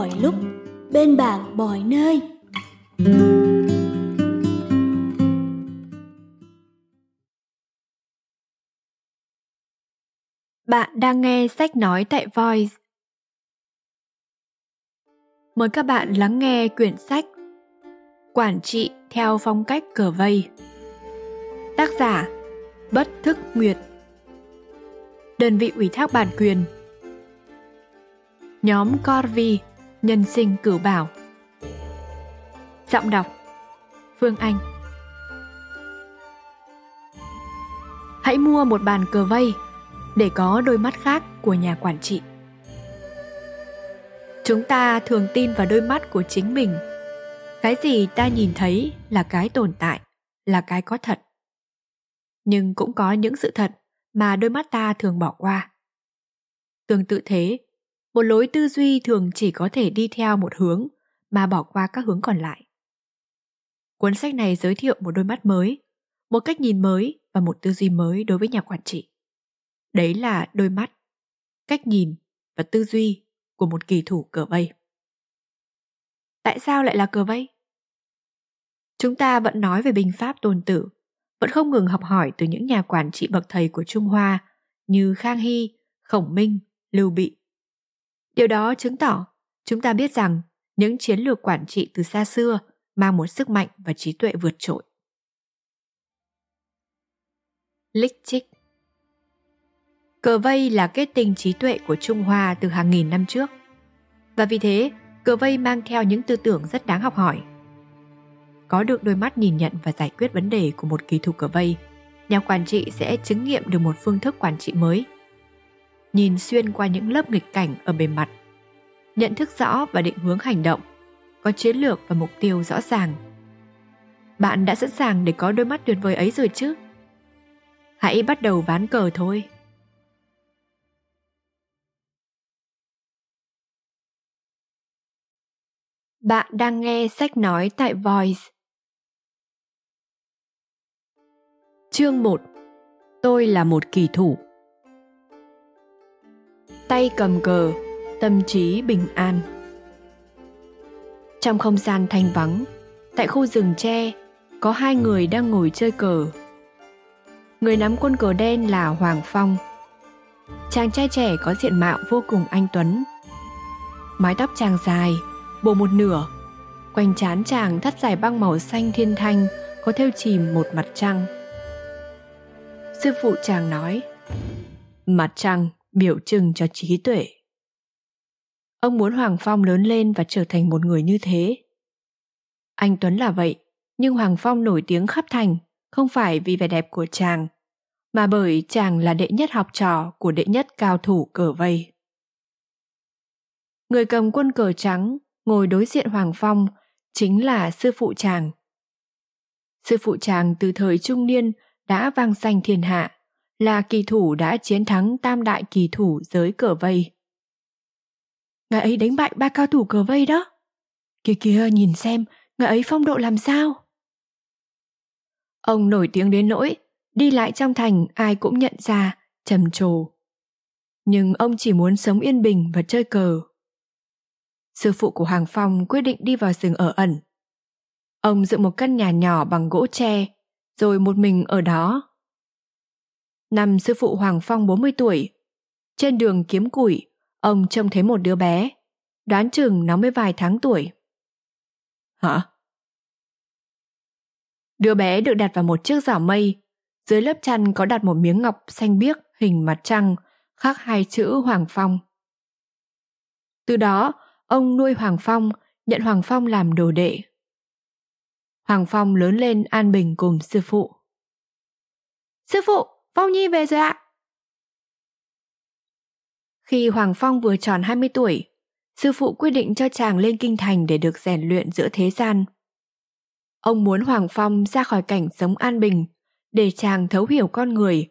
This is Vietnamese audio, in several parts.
mọi lúc, bên bạn mọi nơi. Bạn đang nghe sách nói tại Voice. Mời các bạn lắng nghe quyển sách Quản trị theo phong cách cờ vây. Tác giả Bất Thức Nguyệt Đơn vị ủy thác bản quyền Nhóm Corvi Nhân sinh cửu bảo Giọng đọc Phương Anh Hãy mua một bàn cờ vây để có đôi mắt khác của nhà quản trị. Chúng ta thường tin vào đôi mắt của chính mình. Cái gì ta nhìn thấy là cái tồn tại, là cái có thật. Nhưng cũng có những sự thật mà đôi mắt ta thường bỏ qua. Tương tự thế, một lối tư duy thường chỉ có thể đi theo một hướng mà bỏ qua các hướng còn lại. Cuốn sách này giới thiệu một đôi mắt mới, một cách nhìn mới và một tư duy mới đối với nhà quản trị. Đấy là đôi mắt, cách nhìn và tư duy của một kỳ thủ cờ vây. Tại sao lại là cờ vây? Chúng ta vẫn nói về binh pháp tôn tử, vẫn không ngừng học hỏi từ những nhà quản trị bậc thầy của Trung Hoa như Khang Hy, Khổng Minh, Lưu Bị. Điều đó chứng tỏ chúng ta biết rằng những chiến lược quản trị từ xa xưa mang một sức mạnh và trí tuệ vượt trội. Lích chích Cờ vây là kết tinh trí tuệ của Trung Hoa từ hàng nghìn năm trước. Và vì thế, cờ vây mang theo những tư tưởng rất đáng học hỏi. Có được đôi mắt nhìn nhận và giải quyết vấn đề của một kỳ thủ cờ vây, nhà quản trị sẽ chứng nghiệm được một phương thức quản trị mới. Nhìn xuyên qua những lớp nghịch cảnh ở bề mặt, nhận thức rõ và định hướng hành động, có chiến lược và mục tiêu rõ ràng. Bạn đã sẵn sàng để có đôi mắt tuyệt vời ấy rồi chứ? Hãy bắt đầu ván cờ thôi. Bạn đang nghe sách nói tại Voice. Chương 1 Tôi là một kỳ thủ Tay cầm cờ, tâm trí bình an Trong không gian thanh vắng, tại khu rừng tre, có hai người đang ngồi chơi cờ. Người nắm quân cờ đen là Hoàng Phong. Chàng trai trẻ có diện mạo vô cùng anh tuấn. Mái tóc chàng dài, bổ một nửa quanh trán chàng thắt dài băng màu xanh thiên thanh có theo chìm một mặt trăng sư phụ chàng nói mặt trăng biểu trưng cho trí tuệ. Ông muốn hoàng phong lớn lên và trở thành một người như thế. Anh tuấn là vậy nhưng hoàng phong nổi tiếng khắp thành không phải vì vẻ đẹp của chàng mà bởi chàng là đệ nhất học trò của đệ nhất cao thủ cờ vây. Người cầm quân cờ trắng ngồi đối diện Hoàng Phong chính là sư phụ chàng. Sư phụ chàng từ thời trung niên đã vang danh thiên hạ, là kỳ thủ đã chiến thắng tam đại kỳ thủ giới cờ vây. Ngài ấy đánh bại ba cao thủ cờ vây đó. Kìa kìa nhìn xem, ngài ấy phong độ làm sao? Ông nổi tiếng đến nỗi, đi lại trong thành ai cũng nhận ra, trầm trồ. Nhưng ông chỉ muốn sống yên bình và chơi cờ sư phụ của Hoàng Phong quyết định đi vào rừng ở ẩn. Ông dựng một căn nhà nhỏ bằng gỗ tre, rồi một mình ở đó. Năm sư phụ Hoàng Phong 40 tuổi, trên đường kiếm củi, ông trông thấy một đứa bé, đoán chừng nó mới vài tháng tuổi. Hả? Đứa bé được đặt vào một chiếc giỏ mây, dưới lớp chăn có đặt một miếng ngọc xanh biếc hình mặt trăng, khắc hai chữ Hoàng Phong. Từ đó, ông nuôi Hoàng Phong, nhận Hoàng Phong làm đồ đệ. Hoàng Phong lớn lên an bình cùng sư phụ. Sư phụ, Phong Nhi về rồi ạ. Khi Hoàng Phong vừa tròn 20 tuổi, sư phụ quyết định cho chàng lên kinh thành để được rèn luyện giữa thế gian. Ông muốn Hoàng Phong ra khỏi cảnh sống an bình để chàng thấu hiểu con người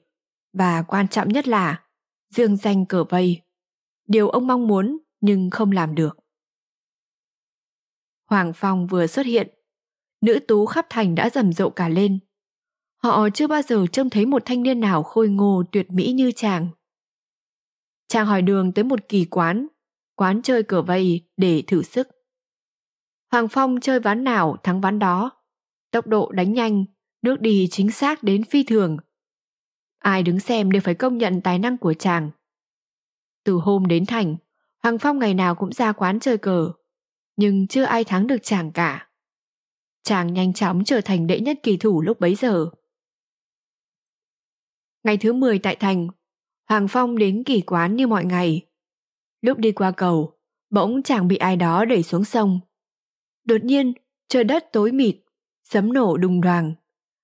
và quan trọng nhất là dương danh cờ vây. Điều ông mong muốn nhưng không làm được. Hoàng Phong vừa xuất hiện, nữ tú khắp thành đã rầm rộ cả lên. Họ chưa bao giờ trông thấy một thanh niên nào khôi ngô tuyệt mỹ như chàng. Chàng hỏi đường tới một kỳ quán, quán chơi cờ vây để thử sức. Hoàng Phong chơi ván nào thắng ván đó. Tốc độ đánh nhanh, nước đi chính xác đến phi thường. Ai đứng xem đều phải công nhận tài năng của chàng. Từ hôm đến thành, Hoàng Phong ngày nào cũng ra quán chơi cờ, nhưng chưa ai thắng được chàng cả. Chàng nhanh chóng trở thành đệ nhất kỳ thủ lúc bấy giờ. Ngày thứ 10 tại thành, Hoàng Phong đến kỳ quán như mọi ngày. Lúc đi qua cầu, bỗng chàng bị ai đó đẩy xuống sông. Đột nhiên, trời đất tối mịt, sấm nổ đùng đoàng.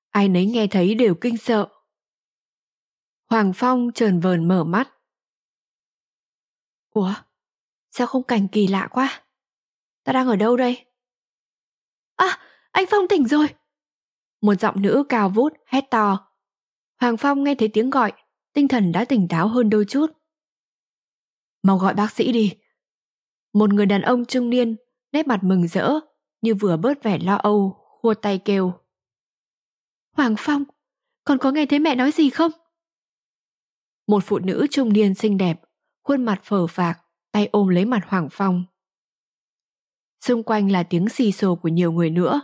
Ai nấy nghe thấy đều kinh sợ. Hoàng Phong trờn vờn mở mắt. Ủa, sao không cảnh kỳ lạ quá? Ta đang ở đâu đây? À, anh Phong tỉnh rồi! Một giọng nữ cao vút hét to. Hoàng Phong nghe thấy tiếng gọi, tinh thần đã tỉnh táo hơn đôi chút. Mau gọi bác sĩ đi. Một người đàn ông trung niên, nét mặt mừng rỡ, như vừa bớt vẻ lo âu, khua tay kêu. Hoàng Phong, còn có nghe thấy mẹ nói gì không? Một phụ nữ trung niên xinh đẹp, khuôn mặt phờ phạc, tay ôm lấy mặt Hoàng Phong. Xung quanh là tiếng xì xồ của nhiều người nữa.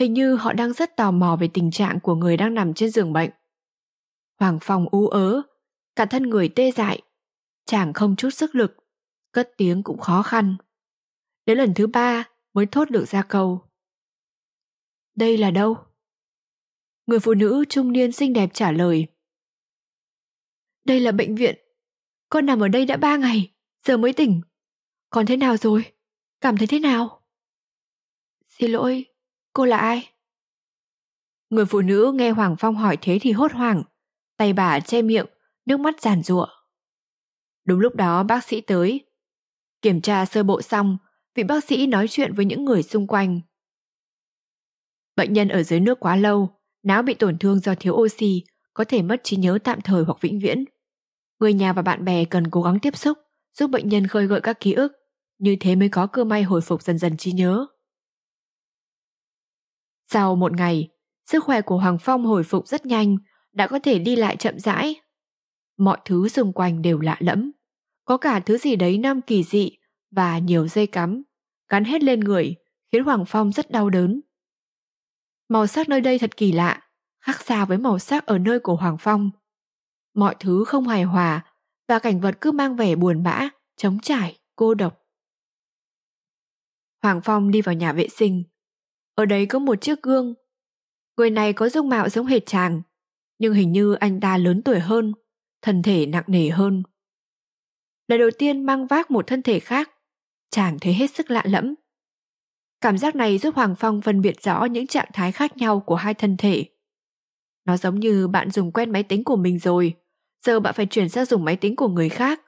Hình như họ đang rất tò mò về tình trạng của người đang nằm trên giường bệnh. Hoàng Phong ú ớ, cả thân người tê dại, chàng không chút sức lực, cất tiếng cũng khó khăn. Đến lần thứ ba mới thốt được ra câu. Đây là đâu? Người phụ nữ trung niên xinh đẹp trả lời. Đây là bệnh viện. Con nằm ở đây đã ba ngày, giờ mới tỉnh. Con thế nào rồi? Cảm thấy thế nào? Xin lỗi, cô là ai? Người phụ nữ nghe Hoàng Phong hỏi thế thì hốt hoảng, tay bà che miệng, nước mắt giàn giụa. Đúng lúc đó bác sĩ tới. Kiểm tra sơ bộ xong, vị bác sĩ nói chuyện với những người xung quanh. Bệnh nhân ở dưới nước quá lâu, não bị tổn thương do thiếu oxy, có thể mất trí nhớ tạm thời hoặc vĩnh viễn. Người nhà và bạn bè cần cố gắng tiếp xúc, giúp bệnh nhân khơi gợi các ký ức, như thế mới có cơ may hồi phục dần dần trí nhớ. Sau một ngày, sức khỏe của Hoàng Phong hồi phục rất nhanh, đã có thể đi lại chậm rãi. Mọi thứ xung quanh đều lạ lẫm, có cả thứ gì đấy nam kỳ dị và nhiều dây cắm, gắn hết lên người, khiến Hoàng Phong rất đau đớn. Màu sắc nơi đây thật kỳ lạ, khác xa với màu sắc ở nơi của Hoàng Phong. Mọi thứ không hài hòa và cảnh vật cứ mang vẻ buồn bã, trống trải, cô độc. Hoàng Phong đi vào nhà vệ sinh. Ở đấy có một chiếc gương. Người này có dung mạo giống hệt chàng, nhưng hình như anh ta lớn tuổi hơn, thân thể nặng nề hơn. Lần đầu tiên mang vác một thân thể khác, chàng thấy hết sức lạ lẫm. Cảm giác này giúp Hoàng Phong phân biệt rõ những trạng thái khác nhau của hai thân thể. Nó giống như bạn dùng quen máy tính của mình rồi, giờ bạn phải chuyển sang dùng máy tính của người khác.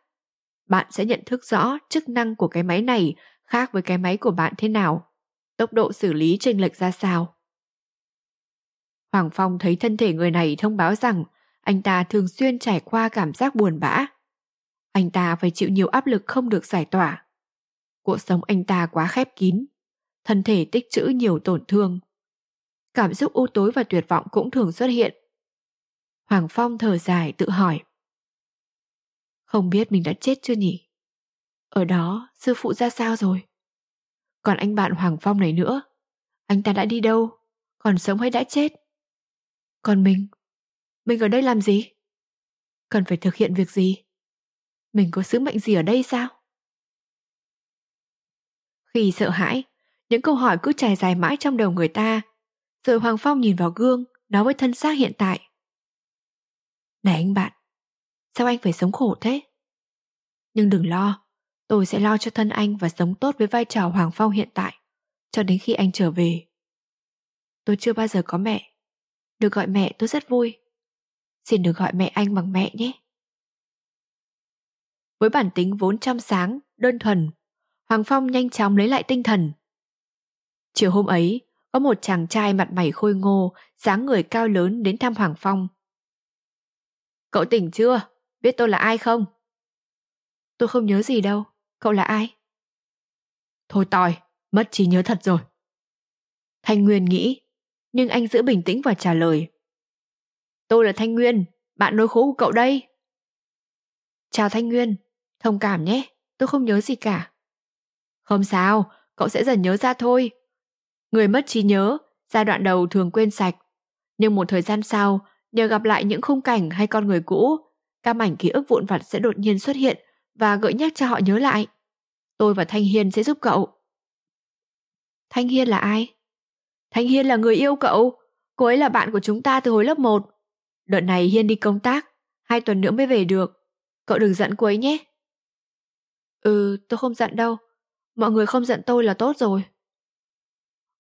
Bạn sẽ nhận thức rõ chức năng của cái máy này khác với cái máy của bạn thế nào, tốc độ xử lý chênh lệch ra sao. Hoàng Phong thấy thân thể người này thông báo rằng anh ta thường xuyên trải qua cảm giác buồn bã. Anh ta phải chịu nhiều áp lực không được giải tỏa. Cuộc sống anh ta quá khép kín, thân thể tích trữ nhiều tổn thương. Cảm xúc u tối và tuyệt vọng cũng thường xuất hiện. Hoàng Phong thở dài tự hỏi. Không biết mình đã chết chưa nhỉ? Ở đó, sư phụ ra sao rồi? Còn anh bạn Hoàng Phong này nữa, anh ta đã đi đâu? Còn sống hay đã chết? Còn mình? Mình ở đây làm gì? Cần phải thực hiện việc gì? Mình có sứ mệnh gì ở đây sao? Khi sợ hãi, những câu hỏi cứ trải dài mãi trong đầu người ta. Rồi Hoàng Phong nhìn vào gương, nói với thân xác hiện tại. Này anh bạn, sao anh phải sống khổ thế? Nhưng đừng lo, tôi sẽ lo cho thân anh và sống tốt với vai trò Hoàng Phong hiện tại, cho đến khi anh trở về. Tôi chưa bao giờ có mẹ, được gọi mẹ tôi rất vui. Xin được gọi mẹ anh bằng mẹ nhé. Với bản tính vốn trong sáng, đơn thuần, Hoàng Phong nhanh chóng lấy lại tinh thần. Chiều hôm ấy, có một chàng trai mặt mày khôi ngô, dáng người cao lớn đến thăm Hoàng Phong. Cậu tỉnh chưa? Biết tôi là ai không? Tôi không nhớ gì đâu. Cậu là ai? Thôi tòi, mất trí nhớ thật rồi. Thanh Nguyên nghĩ, nhưng anh giữ bình tĩnh và trả lời. Tôi là Thanh Nguyên, bạn nối khố của cậu đây. Chào Thanh Nguyên, thông cảm nhé, tôi không nhớ gì cả. Không sao, cậu sẽ dần nhớ ra thôi. Người mất trí nhớ, giai đoạn đầu thường quên sạch. Nhưng một thời gian sau, nhờ gặp lại những khung cảnh hay con người cũ, các mảnh ký ức vụn vặt sẽ đột nhiên xuất hiện và gợi nhắc cho họ nhớ lại. Tôi và Thanh Hiên sẽ giúp cậu. Thanh Hiên là ai? Thanh Hiên là người yêu cậu. Cô ấy là bạn của chúng ta từ hồi lớp 1. Đợt này Hiên đi công tác, hai tuần nữa mới về được. Cậu đừng giận cô ấy nhé. Ừ, tôi không giận đâu. Mọi người không giận tôi là tốt rồi.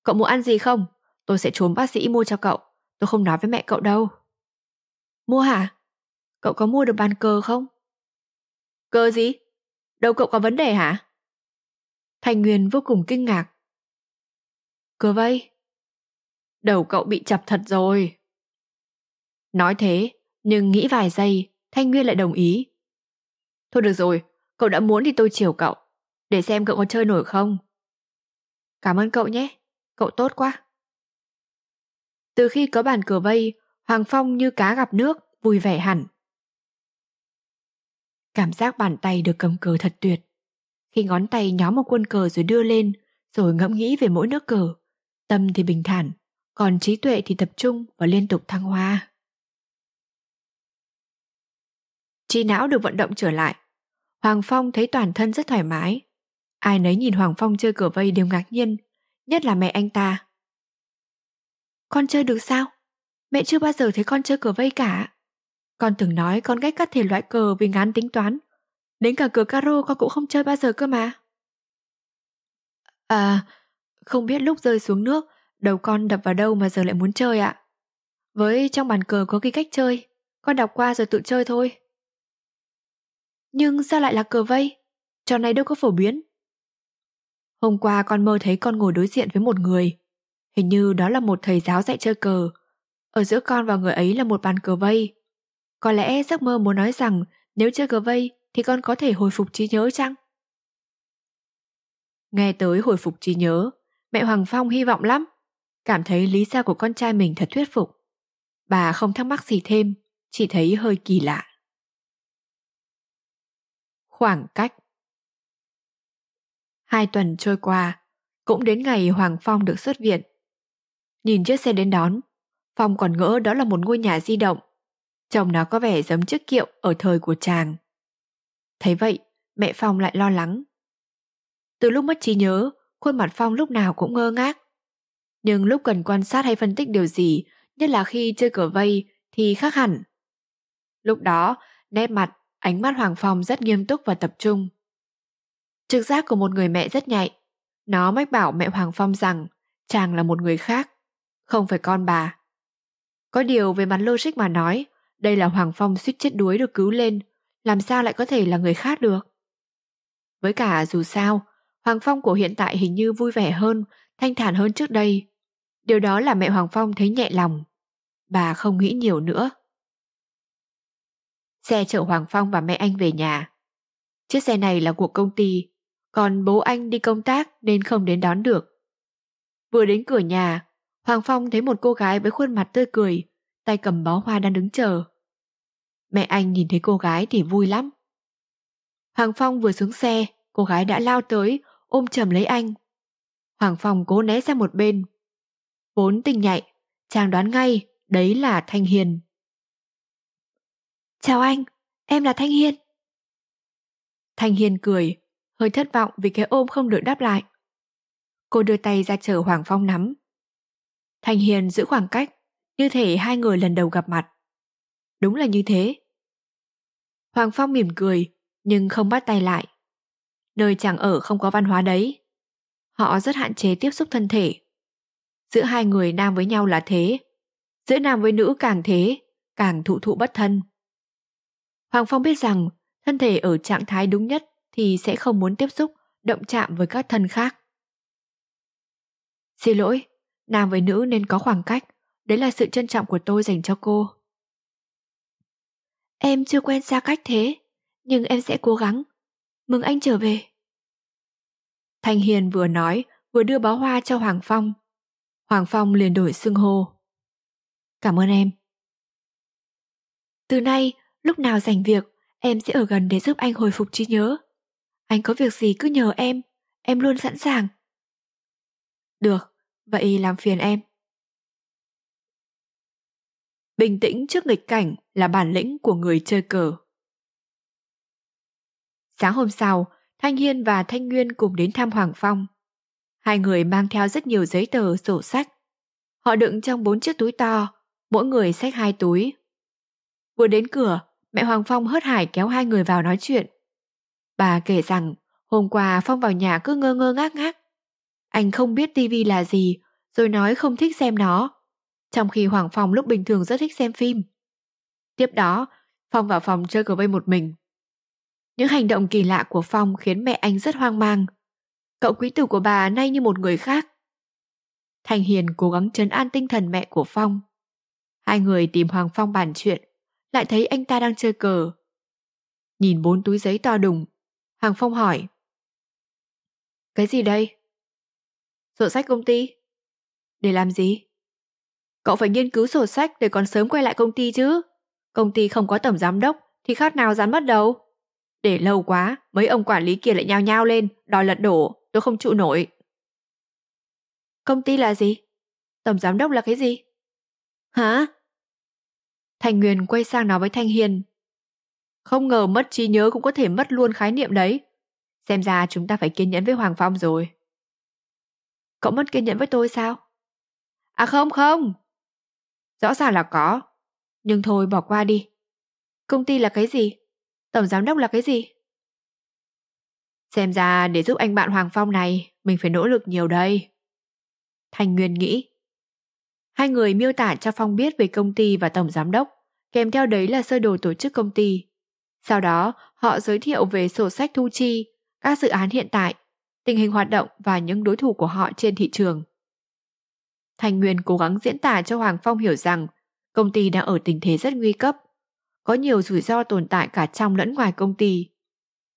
Cậu muốn ăn gì không? Tôi sẽ trốn bác sĩ mua cho cậu. Tôi không nói với mẹ cậu đâu. Mua hả? Cậu có mua được bàn cờ không? Cờ gì? Đâu cậu có vấn đề hả? Thành Nguyên vô cùng kinh ngạc. Cờ vây? Đầu cậu bị chập thật rồi. Nói thế, nhưng nghĩ vài giây, Thanh Nguyên lại đồng ý. Thôi được rồi, cậu đã muốn thì tôi chiều cậu, để xem cậu có chơi nổi không. Cảm ơn cậu nhé, cậu tốt quá. Từ khi có bàn cờ vây, Hoàng Phong như cá gặp nước, vui vẻ hẳn. Cảm giác bàn tay được cầm cờ thật tuyệt. Khi ngón tay nhóm một quân cờ rồi đưa lên, rồi ngẫm nghĩ về mỗi nước cờ. Tâm thì bình thản, còn trí tuệ thì tập trung và liên tục thăng hoa. Trí não được vận động trở lại. Hoàng Phong thấy toàn thân rất thoải mái. Ai nấy nhìn Hoàng Phong chơi cờ vây đều ngạc nhiên, nhất là mẹ anh ta. Con chơi được sao? Mẹ chưa bao giờ thấy con chơi cờ vây cả. Con từng nói con ghét các thể loại cờ vì ngán tính toán. Đến cả cờ caro con cũng không chơi bao giờ cơ mà. À, không biết lúc rơi xuống nước, đầu con đập vào đâu mà giờ lại muốn chơi ạ. Với trong bàn cờ có ghi cách chơi, con đọc qua rồi tự chơi thôi. Nhưng sao lại là cờ vây? Trò này đâu có phổ biến. Hôm qua con mơ thấy con ngồi đối diện với một người. Hình như đó là một thầy giáo dạy chơi cờ. Ở giữa con và người ấy là một bàn cờ vây. Có lẽ giấc mơ muốn nói rằng nếu chơi cờ vây thì con có thể hồi phục trí nhớ chăng? Nghe tới hồi phục trí nhớ, mẹ Hoàng Phong hy vọng lắm. Cảm thấy lý do của con trai mình thật thuyết phục. Bà không thắc mắc gì thêm, chỉ thấy hơi kỳ lạ. Khoảng cách Hai tuần trôi qua, cũng đến ngày Hoàng Phong được xuất viện. Nhìn chiếc xe đến đón, Phong còn ngỡ đó là một ngôi nhà di động. Chồng nó có vẻ giống chiếc kiệu ở thời của chàng. Thấy vậy, mẹ Phong lại lo lắng. Từ lúc mất trí nhớ, khuôn mặt Phong lúc nào cũng ngơ ngác. Nhưng lúc cần quan sát hay phân tích điều gì, nhất là khi chơi cờ vây, thì khác hẳn. Lúc đó, nét mặt, ánh mắt Hoàng Phong rất nghiêm túc và tập trung. Trực giác của một người mẹ rất nhạy. Nó mách bảo mẹ Hoàng Phong rằng chàng là một người khác, không phải con bà. Có điều về mặt logic mà nói, đây là Hoàng Phong suýt chết đuối được cứu lên, làm sao lại có thể là người khác được? Với cả dù sao, Hoàng Phong của hiện tại hình như vui vẻ hơn, thanh thản hơn trước đây. Điều đó là mẹ Hoàng Phong thấy nhẹ lòng. Bà không nghĩ nhiều nữa. Xe chở Hoàng Phong và mẹ anh về nhà. Chiếc xe này là của công ty, còn bố anh đi công tác nên không đến đón được. Vừa đến cửa nhà, Hoàng Phong thấy một cô gái với khuôn mặt tươi cười, tay cầm bó hoa đang đứng chờ. Mẹ anh nhìn thấy cô gái thì vui lắm. Hoàng Phong vừa xuống xe, cô gái đã lao tới, ôm chầm lấy anh. Hoàng Phong cố né sang một bên. Vốn tình nhạy, chàng đoán ngay, đấy là Thanh Hiền. Chào anh, em là Thanh Hiên. Thanh Hiên cười, hơi thất vọng vì cái ôm không được đáp lại. Cô đưa tay ra chờ Hoàng Phong nắm. Thanh Hiền giữ khoảng cách, như thể hai người lần đầu gặp mặt. Đúng là như thế. Hoàng Phong mỉm cười, nhưng không bắt tay lại. Nơi chàng ở không có văn hóa đấy. Họ rất hạn chế tiếp xúc thân thể. Giữa hai người nam với nhau là thế. Giữa nam với nữ càng thế, càng thụ thụ bất thân. Hoàng Phong biết rằng thân thể ở trạng thái đúng nhất thì sẽ không muốn tiếp xúc, động chạm với các thân khác. Xin lỗi, nam với nữ nên có khoảng cách, đấy là sự trân trọng của tôi dành cho cô. Em chưa quen xa cách thế, nhưng em sẽ cố gắng. Mừng anh trở về. Thanh Hiền vừa nói, vừa đưa bó hoa cho Hoàng Phong. Hoàng Phong liền đổi xưng hô. Cảm ơn em. Từ nay, lúc nào rảnh việc, em sẽ ở gần để giúp anh hồi phục trí nhớ. Anh có việc gì cứ nhờ em, em luôn sẵn sàng. Được, vậy làm phiền em. Bình tĩnh trước nghịch cảnh là bản lĩnh của người chơi cờ. Sáng hôm sau, Thanh Hiên và Thanh Nguyên cùng đến thăm Hoàng Phong. Hai người mang theo rất nhiều giấy tờ, sổ sách. Họ đựng trong bốn chiếc túi to, mỗi người xách hai túi. Vừa đến cửa, mẹ Hoàng Phong hớt hải kéo hai người vào nói chuyện. Bà kể rằng hôm qua Phong vào nhà cứ ngơ ngơ ngác ngác. Anh không biết tivi là gì, rồi nói không thích xem nó. Trong khi Hoàng Phong lúc bình thường rất thích xem phim. Tiếp đó, Phong vào phòng chơi cờ vây một mình. Những hành động kỳ lạ của Phong khiến mẹ anh rất hoang mang. Cậu quý tử của bà nay như một người khác. Thành Hiền cố gắng trấn an tinh thần mẹ của Phong. Hai người tìm Hoàng Phong bàn chuyện, lại thấy anh ta đang chơi cờ. Nhìn bốn túi giấy to đùng, Hoàng Phong hỏi. Cái gì đây? Sổ sách công ty. Để làm gì? Cậu phải nghiên cứu sổ sách để còn sớm quay lại công ty chứ. Công ty không có tổng giám đốc thì khác nào dán mất đâu. Để lâu quá, mấy ông quản lý kia lại nhao nhao lên, đòi lật đổ, tôi không trụ nổi. Công ty là gì? Tổng giám đốc là cái gì? Hả? Thành Nguyên quay sang nói với Thanh Hiền. Không ngờ mất trí nhớ cũng có thể mất luôn khái niệm đấy. Xem ra chúng ta phải kiên nhẫn với Hoàng Phong rồi. Cậu mất kiên nhẫn với tôi sao? À không không. Rõ ràng là có. Nhưng thôi bỏ qua đi. Công ty là cái gì? Tổng giám đốc là cái gì? Xem ra để giúp anh bạn Hoàng Phong này, mình phải nỗ lực nhiều đây. Thành Nguyên nghĩ. Hai người miêu tả cho Phong biết về công ty và tổng giám đốc, kèm theo đấy là sơ đồ tổ chức công ty. Sau đó, họ giới thiệu về sổ sách thu chi, các dự án hiện tại, tình hình hoạt động và những đối thủ của họ trên thị trường. Thành Nguyên cố gắng diễn tả cho Hoàng Phong hiểu rằng công ty đang ở tình thế rất nguy cấp. Có nhiều rủi ro tồn tại cả trong lẫn ngoài công ty.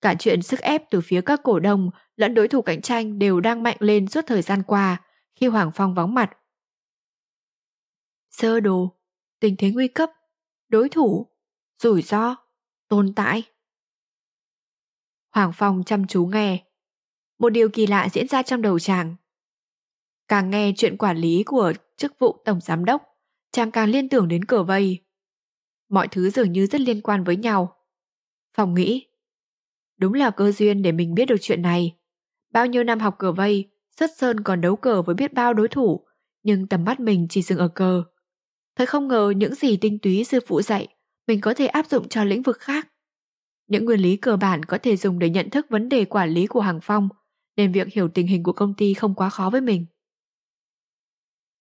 Cả chuyện sức ép từ phía các cổ đông lẫn đối thủ cạnh tranh đều đang mạnh lên suốt thời gian qua khi Hoàng Phong vắng mặt. Sơ đồ, tình thế nguy cấp, đối thủ, rủi ro, tồn tại. Hoàng Phong chăm chú nghe. Một điều kỳ lạ diễn ra trong đầu chàng. Càng nghe chuyện quản lý của chức vụ tổng giám đốc, chàng càng liên tưởng đến cờ vây. Mọi thứ dường như rất liên quan với nhau. Phòng nghĩ, đúng là cơ duyên để mình biết được chuyện này. Bao nhiêu năm học cờ vây, Sất Sơn còn đấu cờ với biết bao đối thủ, nhưng tầm mắt mình chỉ dừng ở cờ. Thật không ngờ những gì tinh túy sư phụ dạy, mình có thể áp dụng cho lĩnh vực khác. Những nguyên lý cơ bản có thể dùng để nhận thức vấn đề quản lý của Hàng Phong, nên việc hiểu tình hình của công ty không quá khó với mình.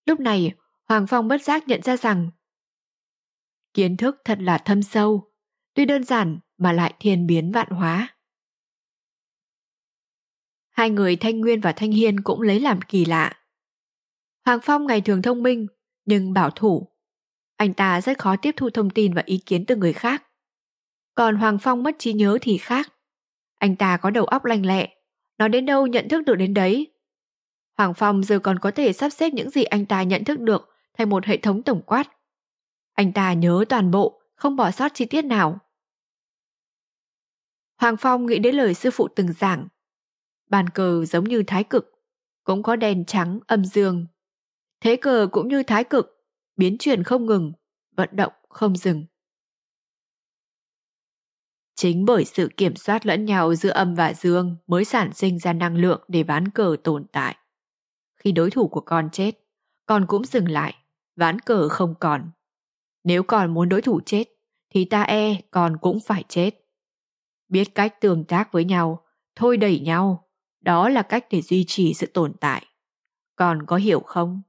Lúc này, Hoàng Phong bất giác nhận ra rằng kiến thức thật là thâm sâu, tuy đơn giản mà lại thiên biến vạn hóa. Hai người Thanh Nguyên và Thanh Hiên cũng lấy làm kỳ lạ. Hoàng Phong ngày thường thông minh, nhưng bảo thủ. Anh ta rất khó tiếp thu thông tin và ý kiến từ người khác. Còn Hoàng Phong mất trí nhớ thì khác. Anh ta có đầu óc lanh lẹ, nói đến đâu nhận thức được đến đấy. Hoàng Phong giờ còn có thể sắp xếp những gì anh ta nhận thức được thành một hệ thống tổng quát. Anh ta nhớ toàn bộ, không bỏ sót chi tiết nào. Hoàng Phong nghĩ đến lời sư phụ từng giảng. Bàn cờ giống như thái cực, cũng có đèn trắng âm dương. Thế cờ cũng như thái cực, biến chuyển không ngừng, vận động không dừng. Chính bởi sự kiểm soát lẫn nhau giữa âm và dương mới sản sinh ra năng lượng để ván cờ tồn tại. Khi đối thủ của con chết, con cũng dừng lại, ván cờ không còn. Nếu còn muốn đối thủ chết, thì ta e con cũng phải chết. Biết cách tương tác với nhau, thôi đẩy nhau, đó là cách để duy trì sự tồn tại. Con có hiểu không?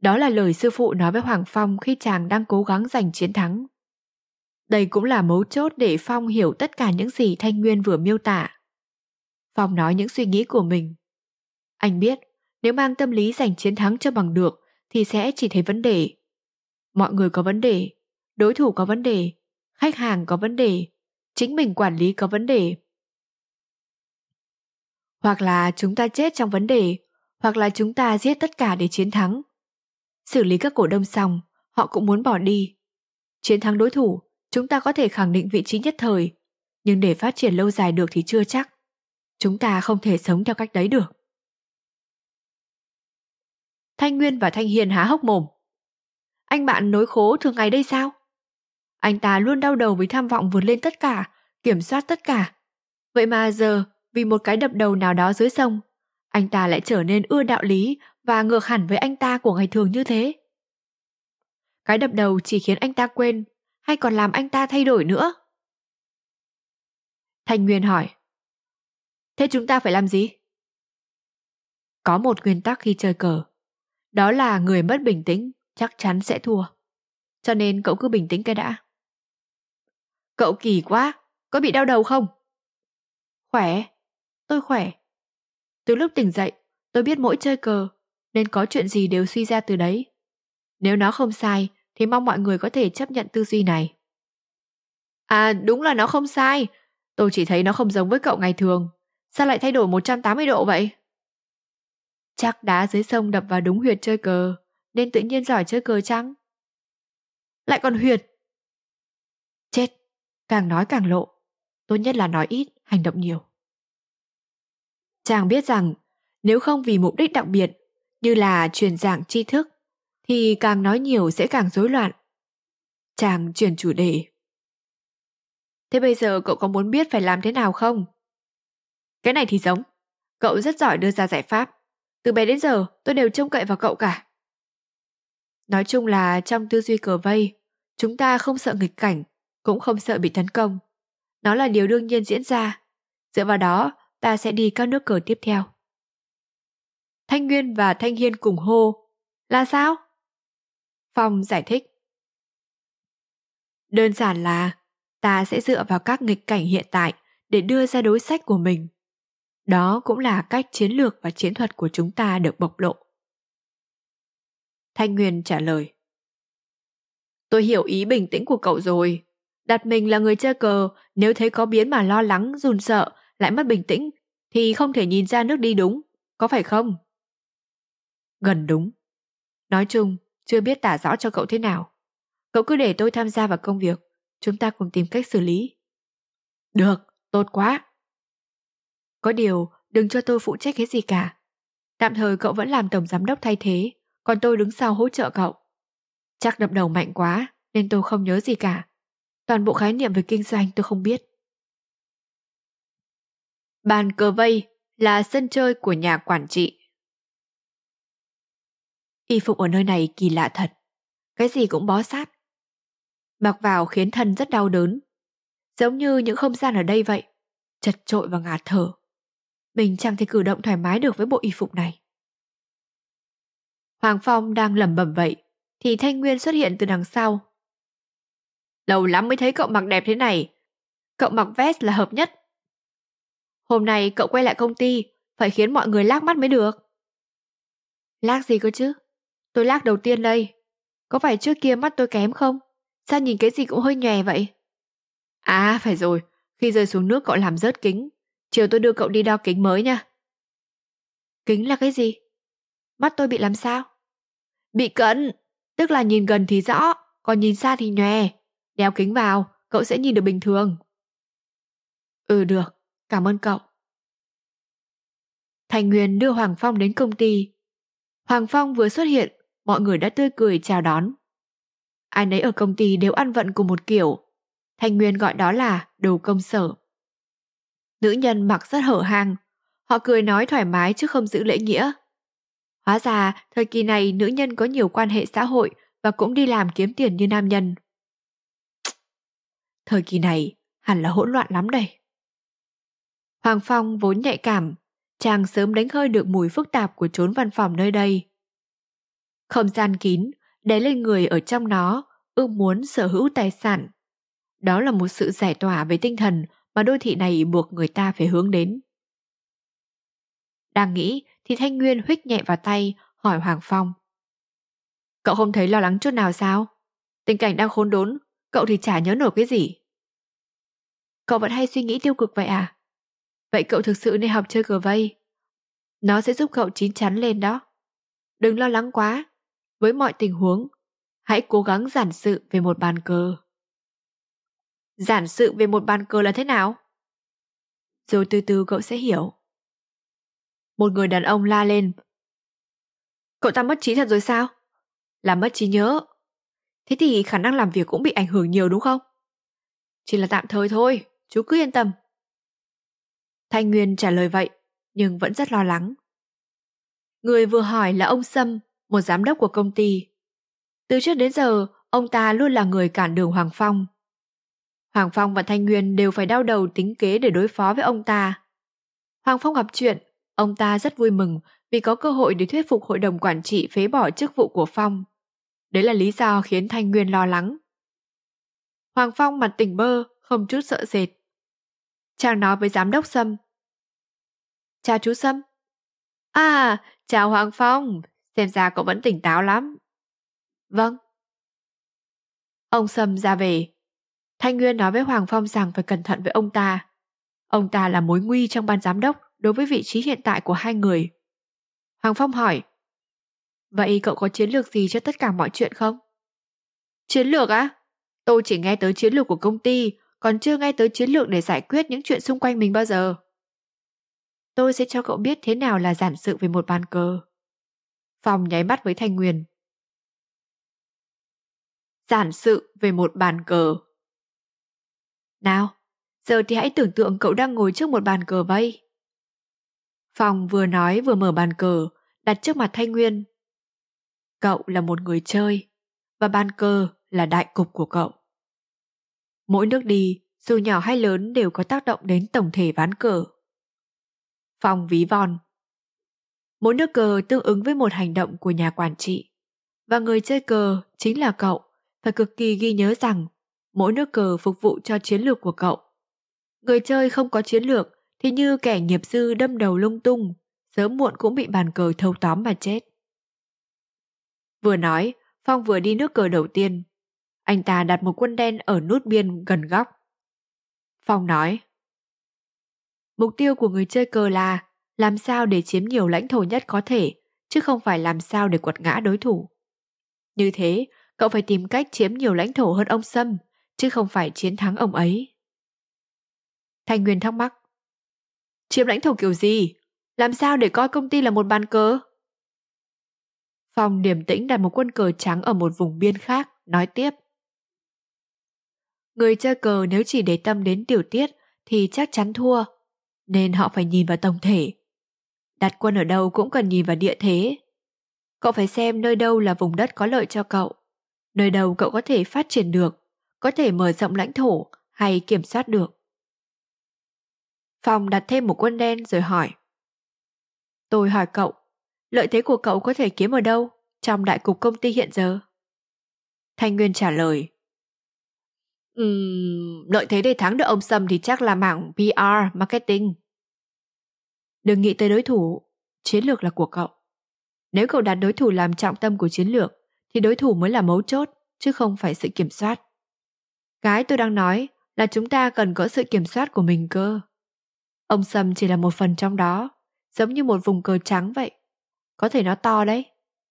Đó là lời sư phụ nói với Hoàng Phong khi chàng đang cố gắng giành chiến thắng. Đây cũng là mấu chốt để Phong hiểu tất cả những gì Thanh Nguyên vừa miêu tả. Phong nói những suy nghĩ của mình. Anh biết, nếu mang tâm lý giành chiến thắng cho bằng được thì sẽ chỉ thấy vấn đề. Mọi người có vấn đề, đối thủ có vấn đề, khách hàng có vấn đề, chính mình quản lý có vấn đề. Hoặc là chúng ta chết trong vấn đề, hoặc là chúng ta giết tất cả để chiến thắng. Xử lý các cổ đông xong, họ cũng muốn bỏ đi. Chiến thắng đối thủ, chúng ta có thể khẳng định vị trí nhất thời. nhưng để phát triển lâu dài được thì chưa chắc. Chúng ta không thể sống theo cách đấy được. Thanh Nguyên và Thanh Hiền há hốc mồm. Anh bạn nối khố thường ngày đây sao? Anh ta luôn đau đầu với tham vọng vượt lên tất cả, kiểm soát tất cả. Vậy mà giờ, vì một cái đập đầu nào đó dưới sông, anh ta lại trở nên ưa đạo lý và ngược hẳn với anh ta của ngày thường như thế. Cái đập đầu chỉ khiến anh ta quên, hay còn làm anh ta thay đổi nữa? Thanh Nguyên hỏi. Thế chúng ta phải làm gì? Có một nguyên tắc khi chơi cờ. Đó là người mất bình tĩnh chắc chắn sẽ thua. Cho nên cậu cứ bình tĩnh cái đã. Cậu kỳ quá, có bị đau đầu không? Khỏe, tôi khỏe. Từ lúc tỉnh dậy, tôi biết mỗi chơi cờ, nên có chuyện gì đều suy ra từ đấy. Nếu nó không sai, thì mong mọi người có thể chấp nhận tư duy này. À đúng là nó không sai, tôi chỉ thấy nó không giống với cậu ngày thường. Sao lại thay đổi 180 độ vậy? Chắc đá dưới sông đập vào đúng huyệt chơi cờ, nên tự nhiên giỏi chơi cờ chăng? Lại còn huyệt. Chết, càng nói càng lộ. Tốt nhất là nói ít, hành động nhiều. Chàng biết rằng nếu không vì mục đích đặc biệt như là truyền giảng tri thức thì càng nói nhiều sẽ càng rối loạn. Chàng chuyển chủ đề. Thế bây giờ cậu có muốn biết phải làm thế nào không? Cái này thì giống. Cậu rất giỏi đưa ra giải pháp. Từ bé đến giờ tôi đều trông cậy vào cậu cả. Nói chung là trong tư duy cờ vây, chúng ta không sợ nghịch cảnh, cũng không sợ bị tấn công. Nó là điều đương nhiên diễn ra. Dựa vào đó, ta sẽ đi các nước cờ tiếp theo. Thanh Nguyên và Thanh Hiên cùng hô. Là sao? Phong giải thích. Đơn giản là ta sẽ dựa vào các nghịch cảnh hiện tại để đưa ra đối sách của mình. Đó cũng là cách chiến lược và chiến thuật của chúng ta được bộc lộ. Thanh Nguyên trả lời. Tôi hiểu ý bình tĩnh của cậu rồi. Đặt mình là người chơi cờ, nếu thấy có biến mà lo lắng, run sợ, lại mất bình tĩnh, thì không thể nhìn ra nước đi đúng, có phải không? Gần đúng. Nói chung, chưa biết tả rõ cho cậu thế nào. Cậu cứ để tôi tham gia vào công việc, chúng ta cùng tìm cách xử lý. Được, tốt quá. Có điều, đừng cho tôi phụ trách cái gì cả. Tạm thời cậu vẫn làm tổng giám đốc thay thế, còn tôi đứng sau hỗ trợ cậu. Chắc đập đầu mạnh quá, nên tôi không nhớ gì cả. Toàn bộ khái niệm về kinh doanh tôi không biết. Bàn cờ vây là sân chơi của nhà quản trị. Y phục ở nơi này kỳ lạ thật. Cái gì cũng bó sát. Mặc vào khiến thân rất đau đớn. Giống như những không gian ở đây vậy. Chật trội và ngạt thở. Mình chẳng thể cử động thoải mái được với bộ y phục này. Hoàng Phong đang lẩm bẩm vậy, thì Thanh Nguyên xuất hiện từ đằng sau. Lâu lắm mới thấy cậu mặc đẹp thế này. Cậu mặc vest là hợp nhất. Hôm nay cậu quay lại công ty, phải khiến mọi người lác mắt mới được. Lác gì cơ chứ? Tôi lác đầu tiên đây. Có phải trước kia mắt tôi kém không? Sao nhìn cái gì cũng hơi nhòe vậy? À, phải rồi. Khi rơi xuống nước cậu làm rớt kính. Chiều tôi đưa cậu đi đo kính mới nha. Kính là cái gì? Mắt tôi bị làm sao? Bị cận, tức là nhìn gần thì rõ, còn nhìn xa thì nhòe. Đeo kính vào, cậu sẽ nhìn được bình thường. Ừ được, cảm ơn cậu. Thành Nguyên đưa Hoàng Phong đến công ty. Hoàng Phong vừa xuất hiện, mọi người đã tươi cười chào đón. Ai nấy ở công ty đều ăn vận cùng một kiểu. Thành Nguyên gọi đó là đồ công sở. Nữ nhân mặc rất hở hang, họ cười nói thoải mái chứ không giữ lễ nghĩa. Hóa ra, thời kỳ này nữ nhân có nhiều quan hệ xã hội và cũng đi làm kiếm tiền như nam nhân. Thời kỳ này hẳn là hỗn loạn lắm đây. Hoàng Phong vốn nhạy cảm, chàng sớm đánh hơi được mùi phức tạp của chốn văn phòng nơi đây. Không gian kín, đè lên người ở trong nó, ước muốn sở hữu tài sản. Đó là một sự giải tỏa về tinh thần mà đô thị này buộc người ta phải hướng đến. Đang nghĩ thì Thanh Nguyên huých nhẹ vào tay, hỏi Hoàng Phong. Cậu không thấy lo lắng chút nào sao? Tình cảnh đang khốn đốn, cậu thì chả nhớ nổi cái gì. Cậu vẫn hay suy nghĩ tiêu cực vậy à? Vậy cậu thực sự nên học chơi cờ vây. Nó sẽ giúp cậu chín chắn lên đó. Đừng lo lắng quá. Với mọi tình huống, hãy cố gắng giản sự về một bàn cờ. Giản sự về một bàn cờ là thế nào? Rồi từ từ cậu sẽ hiểu. Một người đàn ông la lên. Cậu ta mất trí thật rồi sao? Là mất trí nhớ. Thế thì khả năng làm việc cũng bị ảnh hưởng nhiều đúng không? Chỉ là tạm thời thôi, chú cứ yên tâm. Thanh Nguyên trả lời vậy, nhưng vẫn rất lo lắng. Người vừa hỏi là ông Sâm, một giám đốc của công ty. Từ trước đến giờ, ông ta luôn là người cản đường Hoàng Phong. Hoàng Phong và Thanh Nguyên đều phải đau đầu tính kế để đối phó với ông ta. Hoàng Phong gặp chuyện, ông ta rất vui mừng vì có cơ hội để thuyết phục hội đồng quản trị phế bỏ chức vụ của Phong. Đấy là lý do khiến Thanh Nguyên lo lắng. Hoàng Phong mặt tỉnh bơ, không chút sợ sệt. Chàng nói với giám đốc Sâm. Chào chú Sâm. À, chào Hoàng Phong, xem ra cậu vẫn tỉnh táo lắm. Vâng. Ông Sâm ra về. Thanh Nguyên nói với Hoàng Phong rằng phải cẩn thận với ông ta. Ông ta là mối nguy trong ban giám đốc đối với vị trí hiện tại của hai người. Hoàng Phong hỏi. Vậy cậu có chiến lược gì cho tất cả mọi chuyện không? Chiến lược á? Tôi chỉ nghe tới chiến lược của công ty, còn chưa nghe tới chiến lược để giải quyết những chuyện xung quanh mình bao giờ. Tôi sẽ cho cậu biết thế nào là giản sự về một bàn cờ. phòng nháy mắt với Thanh Nguyên. Giản sự về một bàn cờ. Nào, giờ thì hãy tưởng tượng cậu đang ngồi trước một bàn cờ vây. phòng vừa nói vừa mở bàn cờ, đặt trước mặt Thanh Nguyên. Cậu là một người chơi, và bàn cờ là đại cục của cậu. Mỗi nước đi, dù nhỏ hay lớn đều có tác động đến tổng thể ván cờ phòng ví von Mỗi nước cờ tương ứng với một hành động của nhà quản trị. Và người chơi cờ chính là cậu, phải cực kỳ ghi nhớ rằng mỗi nước cờ phục vụ cho chiến lược của cậu. Người chơi không có chiến lược thì như kẻ nghiệp dư đâm đầu lung tung, sớm muộn cũng bị bàn cờ thâu tóm mà chết. Vừa nói, Phong vừa đi nước cờ đầu tiên. Anh ta đặt một quân đen ở nút biên gần góc. Phong nói, Mục tiêu của người chơi cờ là làm sao để chiếm nhiều lãnh thổ nhất có thể, chứ không phải làm sao để quật ngã đối thủ. Như thế, cậu phải tìm cách chiếm nhiều lãnh thổ hơn ông Sâm, chứ không phải chiến thắng ông ấy. Thanh Nguyên thắc mắc. Chiếm lãnh thổ kiểu gì? Làm sao để coi công ty là một bàn cờ? Phong điềm tĩnh đặt một quân cờ trắng ở một vùng biên khác, nói tiếp. Người chơi cờ nếu chỉ để tâm đến tiểu tiết thì chắc chắn thua, nên họ phải nhìn vào tổng thể. Đặt quân ở đâu cũng cần nhìn vào địa thế. Cậu phải xem nơi đâu là vùng đất có lợi cho cậu, nơi đâu cậu có thể phát triển được, có thể mở rộng lãnh thổ hay kiểm soát được. Phong đặt thêm một quân đen rồi hỏi. Tôi hỏi cậu, lợi thế của cậu có thể kiếm ở đâu trong đại cục công ty hiện giờ? Thanh Nguyên trả lời. Uhm, lợi thế để thắng được ông Sâm thì chắc là mảng PR, marketing. Đừng nghĩ tới đối thủ, chiến lược là của cậu. Nếu cậu đặt đối thủ làm trọng tâm của chiến lược, thì đối thủ mới là mấu chốt, chứ không phải sự kiểm soát. Cái tôi đang nói là chúng ta cần có sự kiểm soát của mình cơ. Ông Sâm chỉ là một phần trong đó, giống như một vùng cờ trắng vậy. Có thể nó to đấy,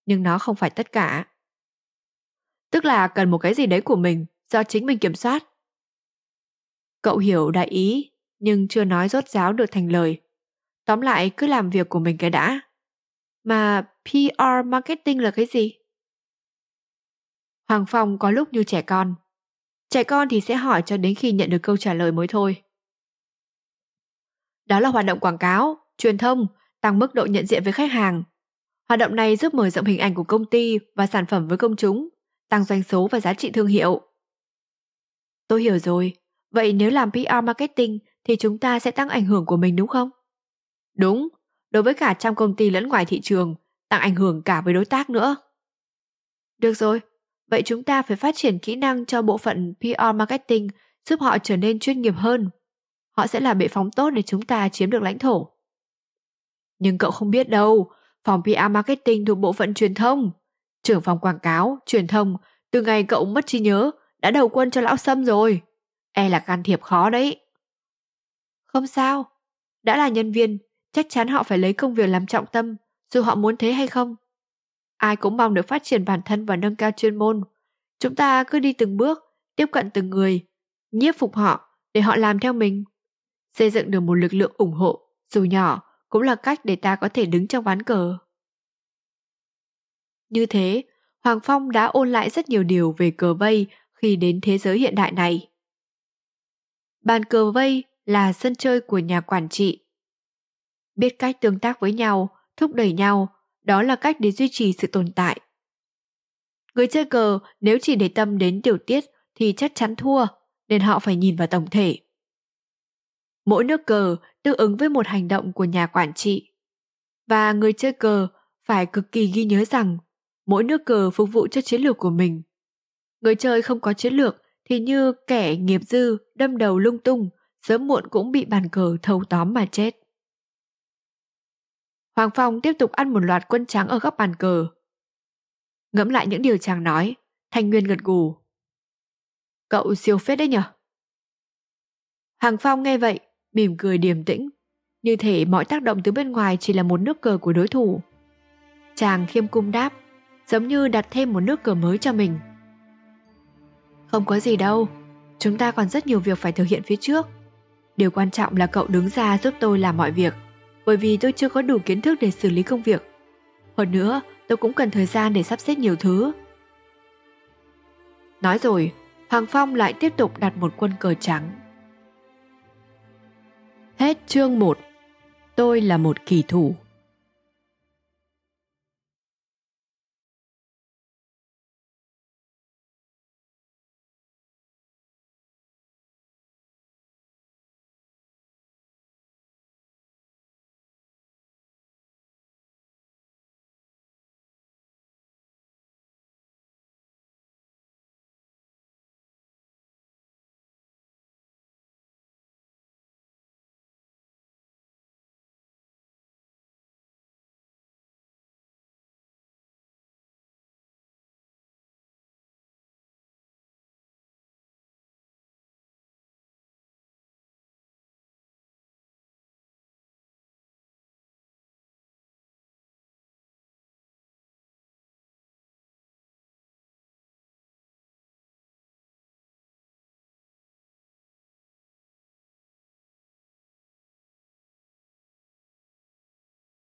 nhưng nó không phải tất cả. Tức là cần một cái gì đấy của mình do chính mình kiểm soát. Cậu hiểu đại ý, nhưng chưa nói rốt ráo được thành lời. Tóm lại cứ làm việc của mình cái đã. Mà PR marketing là cái gì? Hoàng Phong có lúc như trẻ con. Trẻ con thì sẽ hỏi cho đến khi nhận được câu trả lời mới thôi. Đó là hoạt động quảng cáo, truyền thông, tăng mức độ nhận diện với khách hàng. Hoạt động này giúp mở rộng hình ảnh của công ty và sản phẩm với công chúng, tăng doanh số và giá trị thương hiệu. Tôi hiểu rồi. Vậy nếu làm PR marketing thì chúng ta sẽ tăng ảnh hưởng của mình đúng không? Đúng, đối với cả trong công ty lẫn ngoài thị trường, tăng ảnh hưởng cả với đối tác nữa. Được rồi, vậy chúng ta phải phát triển kỹ năng cho bộ phận PR marketing giúp họ trở nên chuyên nghiệp hơn. Họ sẽ là bệ phóng tốt để chúng ta chiếm được lãnh thổ. Nhưng cậu không biết đâu, phòng PR marketing thuộc bộ phận truyền thông. Trưởng phòng quảng cáo, truyền thông, từ ngày cậu mất trí nhớ đã đầu quân cho lão Sâm rồi. E là can thiệp khó đấy. Không sao, đã là nhân viên, chắc chắn họ phải lấy công việc làm trọng tâm, dù họ muốn thế hay không. Ai cũng mong được phát triển bản thân và nâng cao chuyên môn. Chúng ta cứ đi từng bước, tiếp cận từng người, nhiếp phục họ để họ làm theo mình. Xây dựng được một lực lượng ủng hộ, dù nhỏ, cũng là cách để ta có thể đứng trong ván cờ. Như thế, Hoàng Phong đã ôn lại rất nhiều điều về cờ vây khi đến thế giới hiện đại này. Bàn cờ vây là sân chơi của nhà quản trị. Biết cách tương tác với nhau, thúc đẩy nhau, đó là cách để duy trì sự tồn tại. Người chơi cờ nếu chỉ để tâm đến tiểu tiết thì chắc chắn thua, nên họ phải nhìn vào tổng thể. Mỗi nước cờ tương ứng với một hành động của nhà quản trị. Và người chơi cờ phải cực kỳ ghi nhớ rằng mỗi nước cờ phục vụ cho chiến lược của mình. Người chơi không có chiến lược thì như kẻ nghiệp dư đâm đầu lung tung, sớm muộn cũng bị bàn cờ thâu tóm mà chết. Hoàng Phong tiếp tục ăn một loạt quân trắng ở góc bàn cờ. Ngẫm lại những điều chàng nói, Thanh Nguyên gật gù. Cậu siêu phết đấy nhở? Hoàng Phong nghe vậy, mỉm cười điềm tĩnh, như thể mọi tác động từ bên ngoài chỉ là một nước cờ của đối thủ. Chàng khiêm cung đáp, giống như đặt thêm một nước cờ mới cho mình. Không có gì đâu, chúng ta còn rất nhiều việc phải thực hiện phía trước. Điều quan trọng là cậu đứng ra giúp tôi làm mọi việc, bởi vì tôi chưa có đủ kiến thức để xử lý công việc. Hơn nữa, tôi cũng cần thời gian để sắp xếp nhiều thứ. Nói rồi, Hoàng Phong lại tiếp tục đặt một quân cờ trắng. Hết chương 1 Tôi là một kỳ thủ